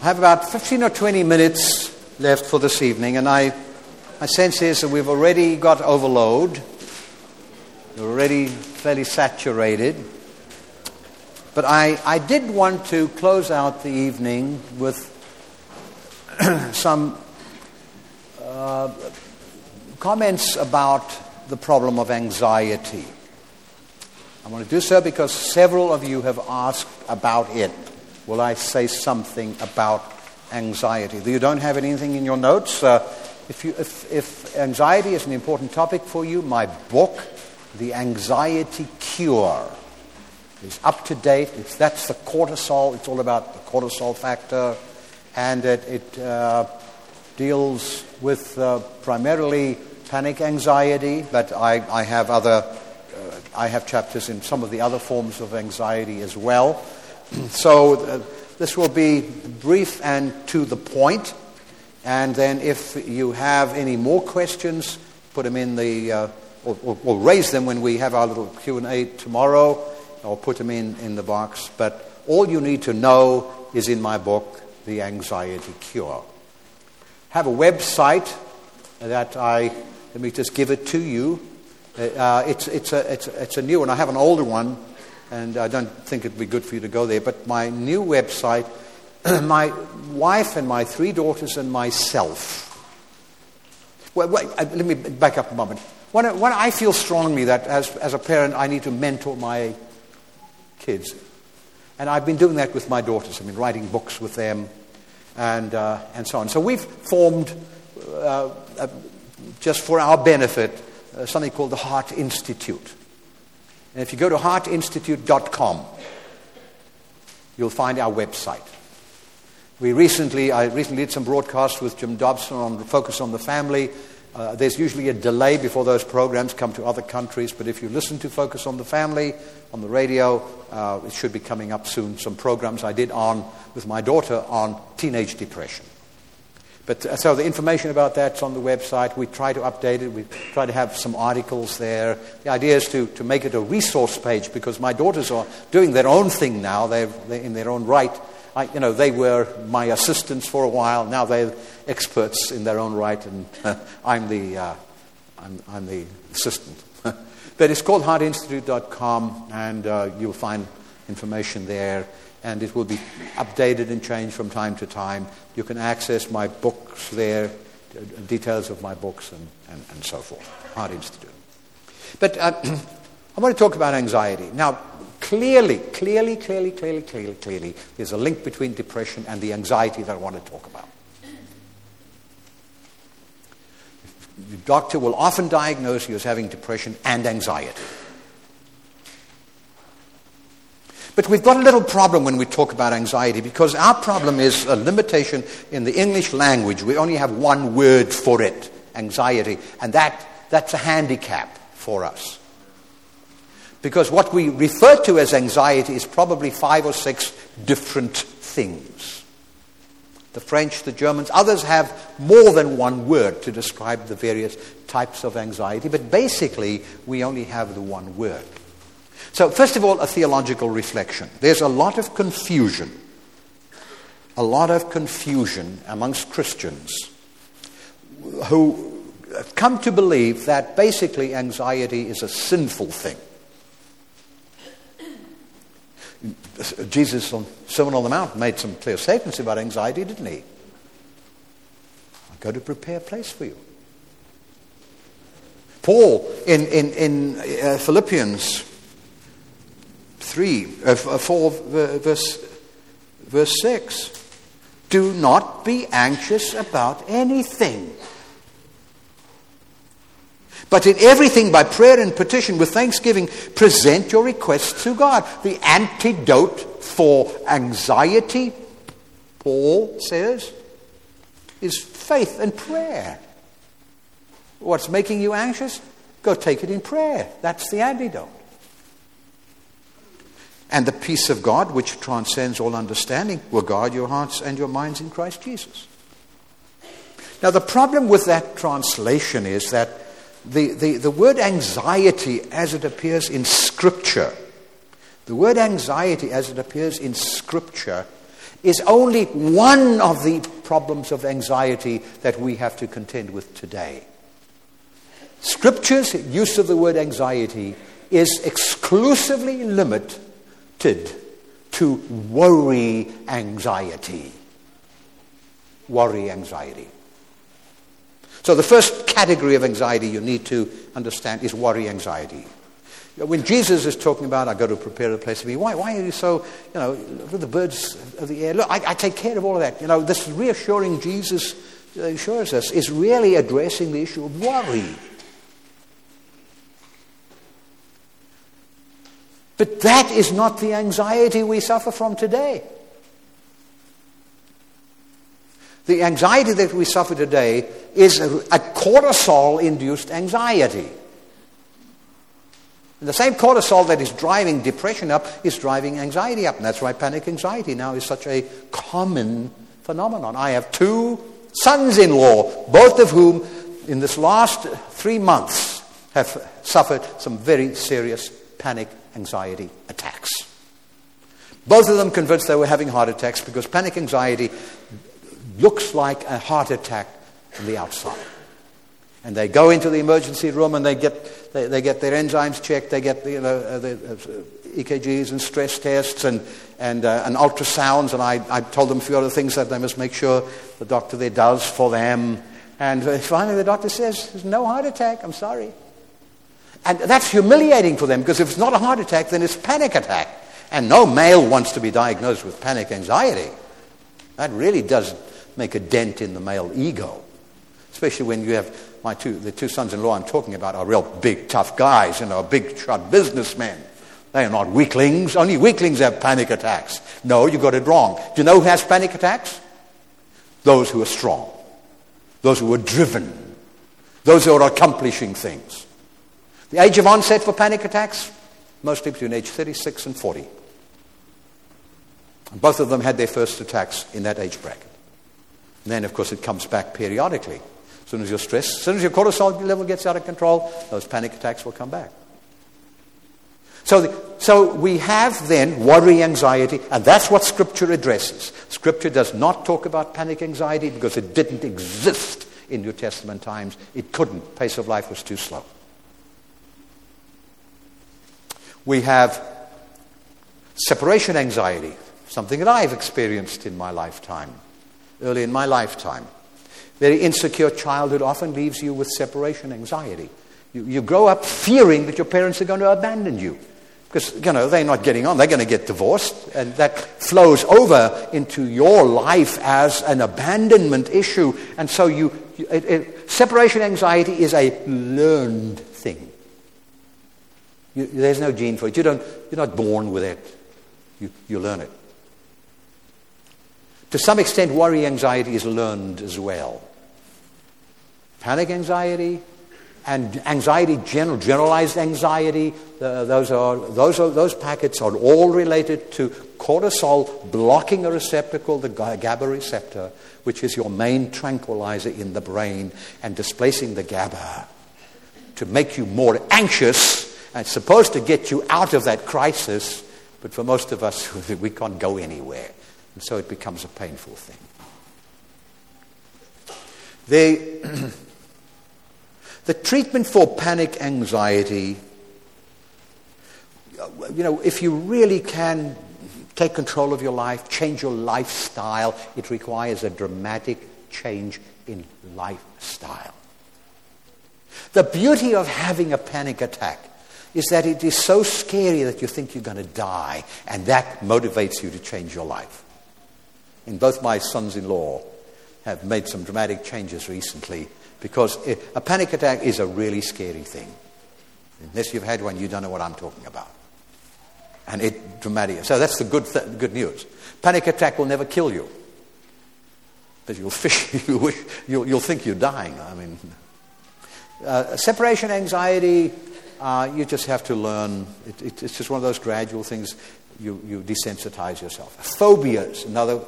I have about 15 or 20 minutes left for this evening, and I, my sense is that we've already got overload. We're already fairly saturated. But I, I did want to close out the evening with some uh, comments about the problem of anxiety. I want to do so because several of you have asked about it will I say something about anxiety. You don't have anything in your notes. Uh, if, you, if, if anxiety is an important topic for you, my book, The Anxiety Cure, is up to date. It's, that's the cortisol. It's all about the cortisol factor. And it, it uh, deals with uh, primarily panic anxiety, but I, I have other, uh, I have chapters in some of the other forms of anxiety as well. So uh, this will be brief and to the point. And then if you have any more questions, put them in the, uh, or, or, or, raise them when we have our little Q&A tomorrow, or put them in, in the box. But all you need to know is in my book, The Anxiety Cure. have a website that I, let me just give it to you. Uh, it's, it's, a, it's, it's a new one. I have an older one and I don't think it'd be good for you to go there. But my new website, my wife and my three daughters and myself. Well, wait, uh, let me back up a moment. When, I, when I feel strongly that as, as a parent I need to mentor my kids, and I've been doing that with my daughters. I've been writing books with them, and, uh, and so on. So we've formed, uh, uh, just for our benefit, uh, something called the Hart Institute. And if you go to hartinstitute.com, you'll find our website. We recently, I recently did some broadcasts with Jim Dobson on Focus on the Family. Uh, there's usually a delay before those programs come to other countries, but if you listen to Focus on the Family on the radio, uh, it should be coming up soon. Some programs I did on with my daughter on teenage depression. But uh, so the information about that's on the website. We try to update it. We try to have some articles there. The idea is to, to make it a resource page because my daughters are doing their own thing now. They're, they're in their own right. I, you know, they were my assistants for a while. Now they're experts in their own right, and uh, I'm, the, uh, I'm, I'm, the assistant. but it's called hartinstitute.com, and uh, you'll find information there and it will be updated and changed from time to time. You can access my books there, details of my books, and, and, and so forth. Hart Institute. But uh, I want to talk about anxiety. Now, clearly, clearly, clearly, clearly, clearly, clearly, there's a link between depression and the anxiety that I want to talk about. The doctor will often diagnose you as having depression and anxiety. But we've got a little problem when we talk about anxiety because our problem is a limitation in the English language. We only have one word for it, anxiety, and that, that's a handicap for us. Because what we refer to as anxiety is probably five or six different things. The French, the Germans, others have more than one word to describe the various types of anxiety, but basically we only have the one word. So, first of all, a theological reflection. There's a lot of confusion, a lot of confusion amongst Christians who come to believe that basically anxiety is a sinful thing. Jesus on Sermon on the Mount made some clear statements about anxiety, didn't he? I go to prepare a place for you. Paul in, in, in uh, Philippians 3, uh, 4, verse, verse 6. Do not be anxious about anything. But in everything, by prayer and petition with thanksgiving, present your requests to God. The antidote for anxiety, Paul says, is faith and prayer. What's making you anxious? Go take it in prayer. That's the antidote. And the peace of God, which transcends all understanding, will guard your hearts and your minds in Christ Jesus. Now, the problem with that translation is that the, the, the word anxiety, as it appears in Scripture, the word anxiety, as it appears in Scripture, is only one of the problems of anxiety that we have to contend with today. Scripture's use of the word anxiety is exclusively limited to worry anxiety. Worry anxiety. So, the first category of anxiety you need to understand is worry anxiety. When Jesus is talking about, I go to prepare a place for me, why, why are you so, you know, look at the birds of the air. Look, I, I take care of all of that. You know, this reassuring Jesus assures us is really addressing the issue of worry. But that is not the anxiety we suffer from today. The anxiety that we suffer today is a, a cortisol induced anxiety. And the same cortisol that is driving depression up is driving anxiety up. And that's why panic anxiety now is such a common phenomenon. I have two sons in law, both of whom in this last three months have suffered some very serious panic anxiety attacks. Both of them convinced they were having heart attacks because panic anxiety looks like a heart attack from the outside. And they go into the emergency room and they get, they, they get their enzymes checked, they get the, you know, uh, the uh, EKGs and stress tests and, and, uh, and ultrasounds. And I, I told them a few other things that they must make sure the doctor there does for them. And uh, finally, the doctor says, There's no heart attack, I'm sorry. And that's humiliating for them because if it's not a heart attack, then it's panic attack. And no male wants to be diagnosed with panic anxiety. That really does make a dent in the male ego, especially when you have my two, the two sons-in-law I'm talking about are real big, tough guys, you know, big shot businessmen. They are not weaklings. Only weaklings have panic attacks. No, you got it wrong. Do you know who has panic attacks? Those who are strong. Those who are driven. Those who are accomplishing things. The age of onset for panic attacks? Mostly between age 36 and 40. And both of them had their first attacks in that age bracket. And then, of course, it comes back periodically. As soon as you're stressed, as soon as your cortisol level gets out of control, those panic attacks will come back. So, the, so we have then worry, anxiety, and that's what Scripture addresses. Scripture does not talk about panic anxiety because it didn't exist in New Testament times. It couldn't. Pace of life was too slow. We have separation anxiety, something that I've experienced in my lifetime, early in my lifetime. Very insecure childhood often leaves you with separation anxiety. You, you grow up fearing that your parents are going to abandon you. Because, you know, they're not getting on. They're going to get divorced. And that flows over into your life as an abandonment issue. And so you, it, it, separation anxiety is a learned thing. You, there's no gene for it. You don't, you're not born with it. You, you learn it. To some extent, worry anxiety is learned as well panic anxiety, and anxiety, general, generalized anxiety, uh, those, are, those, are, those packets are all related to cortisol blocking a receptor called the GABA receptor, which is your main tranquilizer in the brain, and displacing the GABA to make you more anxious. It's supposed to get you out of that crisis, but for most of us, we can't go anywhere. And so it becomes a painful thing. They. The treatment for panic anxiety, you know, if you really can take control of your life, change your lifestyle, it requires a dramatic change in lifestyle. The beauty of having a panic attack is that it is so scary that you think you're going to die, and that motivates you to change your life. And both my sons in law have made some dramatic changes recently because a panic attack is a really scary thing. Unless you've had one, you don't know what I'm talking about. And it dramatic. So that's the good, th- good news. Panic attack will never kill you. But you'll, fish, you you'll, you'll think you're dying. I mean, uh, separation anxiety, uh, you just have to learn. It, it, it's just one of those gradual things. You, you desensitize yourself. Phobias, another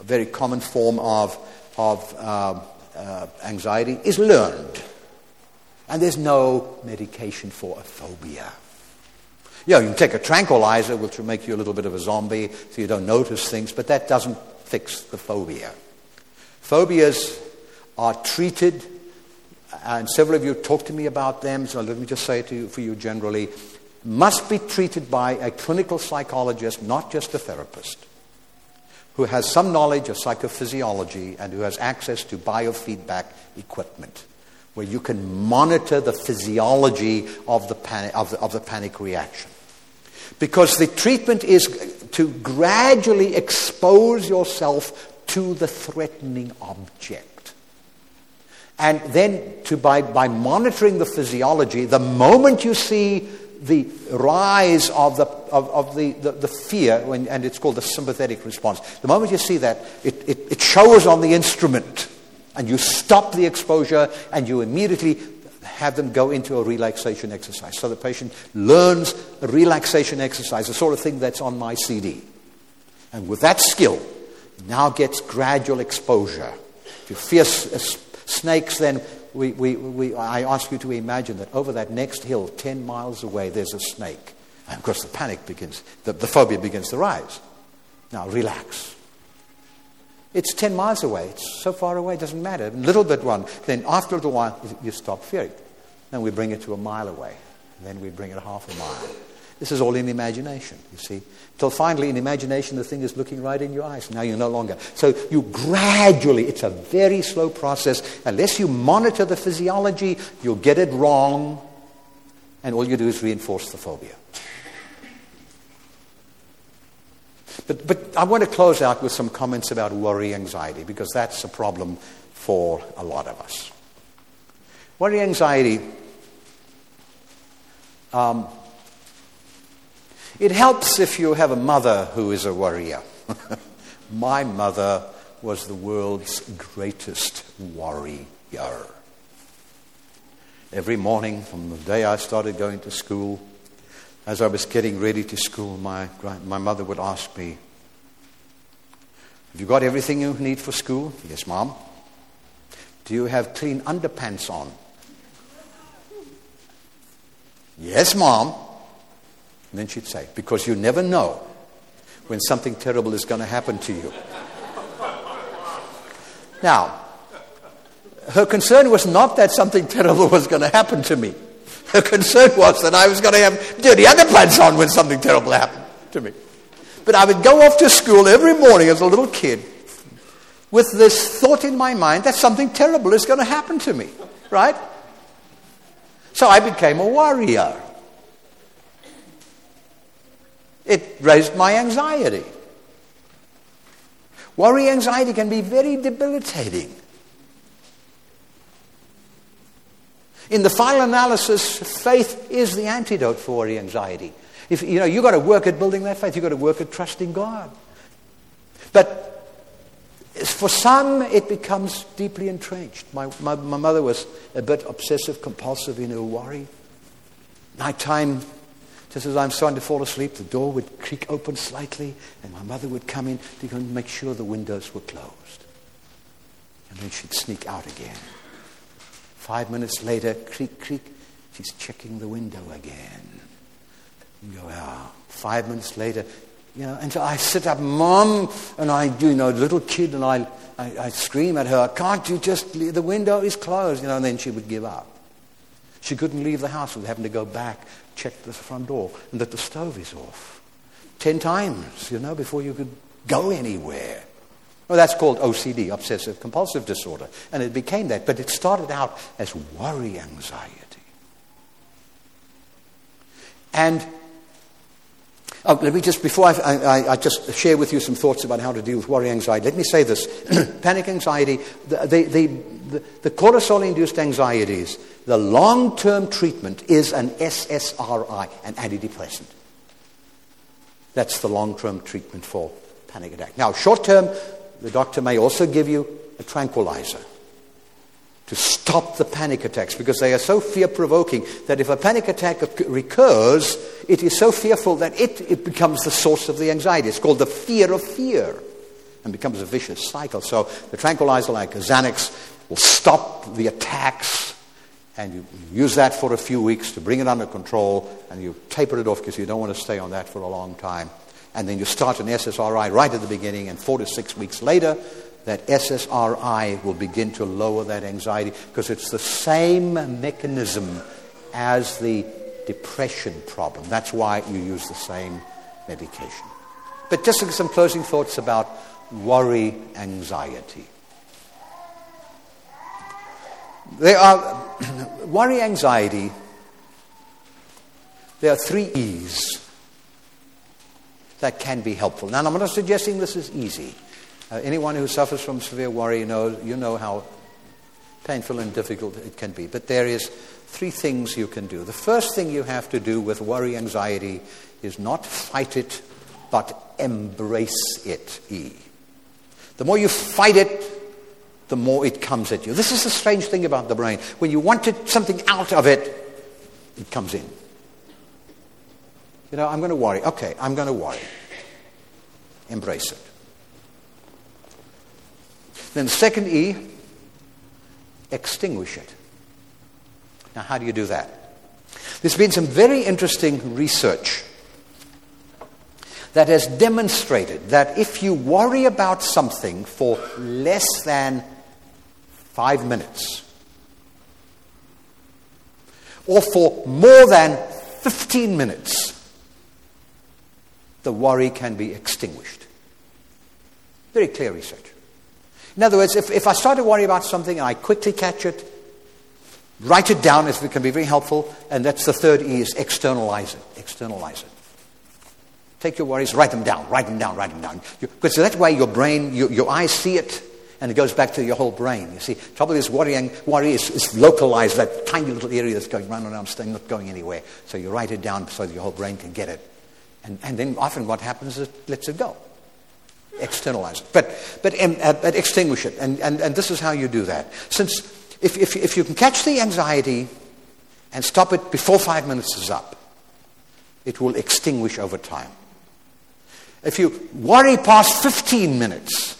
very common form of, of uh, uh, anxiety is learned. And there's no medication for a phobia. Yeah, you can take a tranquilizer, which will make you a little bit of a zombie so you don't notice things, but that doesn't fix the phobia. Phobias are treated, and several of you talked to me about them, so let me just say to you, for you generally, must be treated by a clinical psychologist, not just a therapist, who has some knowledge of psychophysiology and who has access to biofeedback equipment where you can monitor the physiology of the, panic, of the, of the panic reaction. Because the treatment is to gradually expose yourself to the threatening object. And then to, by, by monitoring the physiology, the moment you see the rise of the, of, of the, the, the, fear, when, and it's called the sympathetic response, the moment you see that, it, it, it shows on the instrument. And you stop the exposure and you immediately have them go into a relaxation exercise. So the patient learns a relaxation exercise, the sort of thing that's on my CD. And with that skill, now gets gradual exposure. You fear snakes, then we, we, we, I ask you to imagine that over that next hill, 10 miles away, there's a snake. And of course, the panic begins, the, the phobia begins to rise. Now, relax. It's 10 miles away. It's so far away, it doesn't matter. A little bit one. Then after a little while, you stop fearing. Then we bring it to a mile away. Then we bring it half a mile. This is all in imagination, you see. Till finally, in imagination, the thing is looking right in your eyes. Now you're no longer. So you gradually, it's a very slow process. Unless you monitor the physiology, you'll get it wrong. And all you do is reinforce the phobia. But, but I want to close out with some comments about worry anxiety because that's a problem for a lot of us. Worry anxiety um, it helps if you have a mother who is a worrier. My mother was the world's greatest worrier. Every morning from the day I started going to school, as I was getting ready to school, my, my mother would ask me, Have you got everything you need for school? Yes, Mom. Do you have clean underpants on? Yes, Mom. And then she'd say, Because you never know when something terrible is going to happen to you. now, her concern was not that something terrible was going to happen to me. Her concern was that I was going to have dirty underpants on when something terrible happened to me. But I would go off to school every morning as a little kid with this thought in my mind that something terrible is going to happen to me, right? So I became a warrior. It raised my anxiety. Worry anxiety can be very debilitating. In the final analysis, faith is the antidote for worry anxiety. If you know you've got to work at building that faith, you've got to work at trusting God. But for some, it becomes deeply entrenched. My, my, my mother was a bit obsessive compulsive in her worry. Nighttime, just as I'm starting to fall asleep, the door would creak open slightly, and my mother would come in to go and make sure the windows were closed. And then she'd sneak out again. Five minutes later, creak, creak, she's checking the window again. You go, ah. Five minutes later, you know, and so I sit up, Mom, and I do, you know, little kid, and I, I, I scream at her, can't you just, leave? the window is closed, you know, and then she would give up. She couldn't leave the house without having to go back check the front door and that the stove is off. Ten times, you know, before you could go anywhere. Well, that's called OCD, obsessive compulsive disorder. And it became that, but it started out as worry anxiety. And oh, let me just, before I, I, I, just share with you some thoughts about how to deal with worry anxiety, let me say this. Panic anxiety, the, the, the, the cortisol induced anxieties the long term treatment is an SSRI, an antidepressant. That's the long term treatment for panic attack. Now, short term, the doctor may also give you a tranquilizer to stop the panic attacks because they are so fear provoking that if a panic attack recurs, it is so fearful that it, it becomes the source of the anxiety. It's called the fear of fear and becomes a vicious cycle. So the tranquilizer, like Xanax, will stop the attacks and you use that for a few weeks to bring it under control, and you taper it off because you don't want to stay on that for a long time. And then you start an SSRI right at the beginning, and four to six weeks later, that SSRI will begin to lower that anxiety because it's the same mechanism as the depression problem. That's why you use the same medication. But just some closing thoughts about worry, anxiety. There are worry, anxiety. There are three E's that can be helpful. Now, I'm not suggesting this is easy. Uh, anyone who suffers from severe worry knows, you know how painful and difficult it can be. But there is three things you can do. The first thing you have to do with worry, anxiety, is not fight it, but embrace it. E. The more you fight it, the more it comes at you. This is the strange thing about the brain. When you wanted something out of it, it comes in. You know, I'm going to worry. Okay, I'm going to worry. Embrace it. Then, second E, extinguish it. Now, how do you do that? There's been some very interesting research that has demonstrated that if you worry about something for less than five minutes, or for more than 15 minutes, the worry can be extinguished. Very clear research. In other words, if, if I start to worry about something and I quickly catch it, write it down, it can be very helpful. And that's the third E is externalize it. Externalize it. Take your worries, write them down, write them down, write them down. Because that way your brain, your, your eyes see it, and it goes back to your whole brain. You see, trouble is worrying, worry is, is localized, that tiny little area that's going round and round, staying, not going anywhere. So you write it down so that your whole brain can get it. And, and then often what happens is it lets it go. Externalize it. But, but, um, uh, but extinguish it. And, and, and this is how you do that. Since if, if, if you can catch the anxiety and stop it before five minutes is up, it will extinguish over time. If you worry past 15 minutes,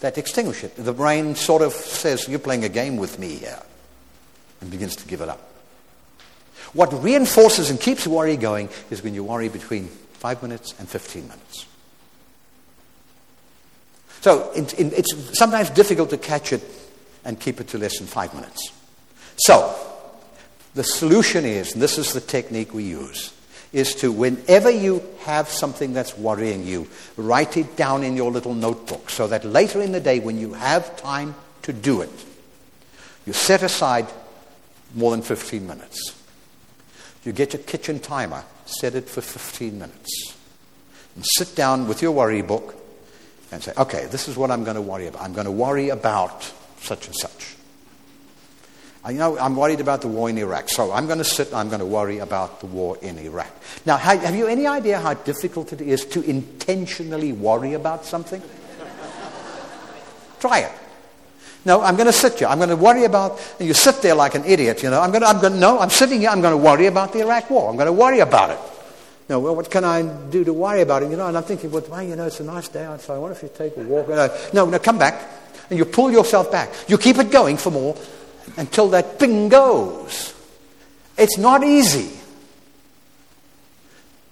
that extinguish it. The brain sort of says, You're playing a game with me here, and begins to give it up. What reinforces and keeps worry going is when you worry between 5 minutes and 15 minutes. So it's sometimes difficult to catch it and keep it to less than 5 minutes. So the solution is, and this is the technique we use, is to, whenever you have something that's worrying you, write it down in your little notebook so that later in the day, when you have time to do it, you set aside more than 15 minutes. You get your kitchen timer, set it for 15 minutes, and sit down with your worry book and say, okay, this is what I'm going to worry about. I'm going to worry about such and such. You know, I'm worried about the war in Iraq, so I'm going to sit I'm going to worry about the war in Iraq. Now, have you any idea how difficult it is to intentionally worry about something? Try it. No, I'm going to sit here. I'm going to worry about, and you sit there like an idiot, you know. I'm going to, I'm going to, no, I'm sitting here. I'm going to worry about the Iraq war. I'm going to worry about it. No, well, what can I do to worry about it? You know, and I'm thinking, well, well you know, it's a nice day outside. Wonder if you take a walk. No, no, come back. And you pull yourself back. You keep it going for more until that ping goes. It's not easy.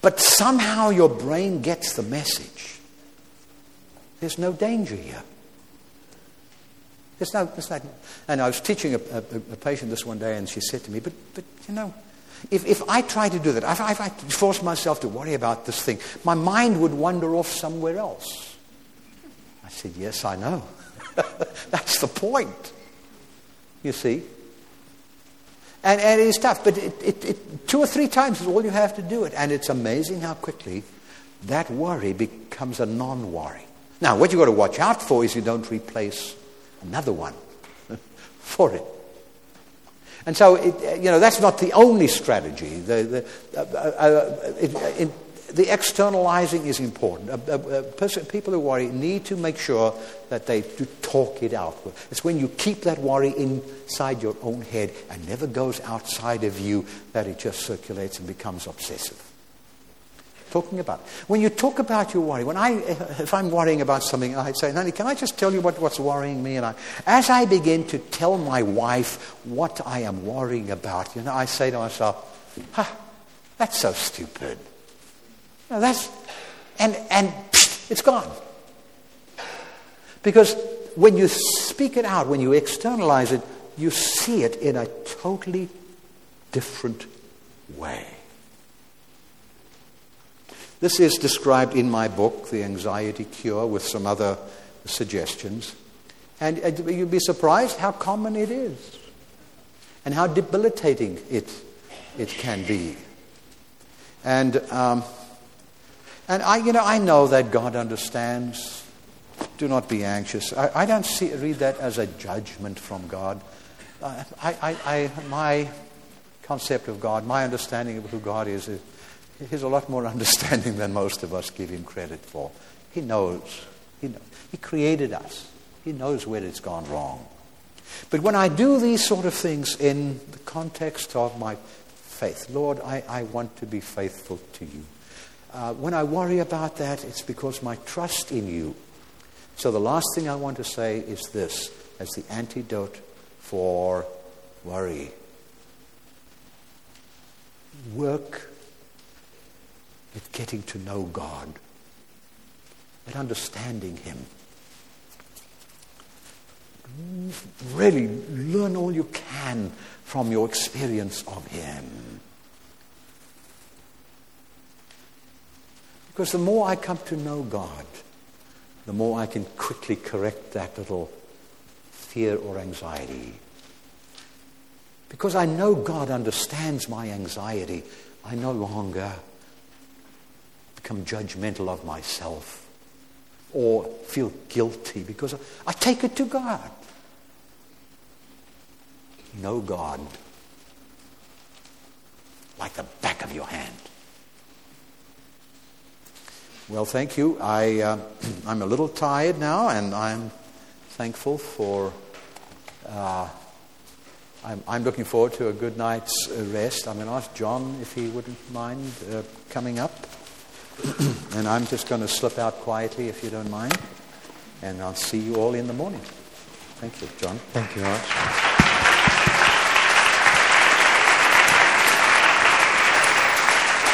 But somehow your brain gets the message. There's no danger here. There's no, there's no and I was teaching a, a, a, patient this one day, and she said to me, But, but you know, if, if I try to do that, if, if I force myself to worry about this thing, my mind would wander off somewhere else. I said, Yes, I know. That's the point you see. And, and it is tough, but it, it, it, two or three times is all you have to do it. And it's amazing how quickly that worry becomes a non worry. Now, what you've got to watch out for is you don't replace another one for it. And so, it, you know, that's not the only strategy. The, the, uh, uh, it, the externalizing is important. Uh, uh, person, people who worry need to make sure that they talk it out. It's when you keep that worry inside your own head and never goes outside of you that it just circulates and becomes obsessive. Talking about. When you talk about your worry, when I, if I'm worrying about something, I say, honey, can I just tell you what, what's worrying me? And I, as I begin to tell my wife what I am worrying about, you know, I say to myself, ha, that's so stupid. Know, that's, and, and psh, it's gone. Because when you speak it out, when you externalize it, you see it in a totally different way. This is described in my book, The Anxiety Cure, with some other suggestions. And you'd be surprised how common it is and how debilitating it, it can be. And, um, and I, you know, I know that God understands. Do not be anxious. I, I don't see, read that as a judgment from God. Uh, I, I, I, my concept of God, my understanding of who God is, is He's a lot more understanding than most of us give him credit for. He knows. He, knows. he created us. He knows where it's gone wrong. But when I do these sort of things in the context of my faith, Lord, I, I want to be faithful to you. Uh, when I worry about that, it's because my trust in you. So the last thing I want to say is this as the antidote for worry work at getting to know God, at understanding Him. Really learn all you can from your experience of Him. Because the more I come to know God, the more I can quickly correct that little fear or anxiety. Because I know God understands my anxiety, I no longer become judgmental of myself or feel guilty because I take it to God. Know God like the back of your hand. Well, thank you. I, uh, I'm a little tired now, and I'm thankful for. Uh, I'm, I'm, looking forward to a good night's rest. I'm going to ask John if he wouldn't mind uh, coming up. and I'm just going to slip out quietly if you don't mind. And I'll see you all in the morning. Thank you, John. Thank you, Arch.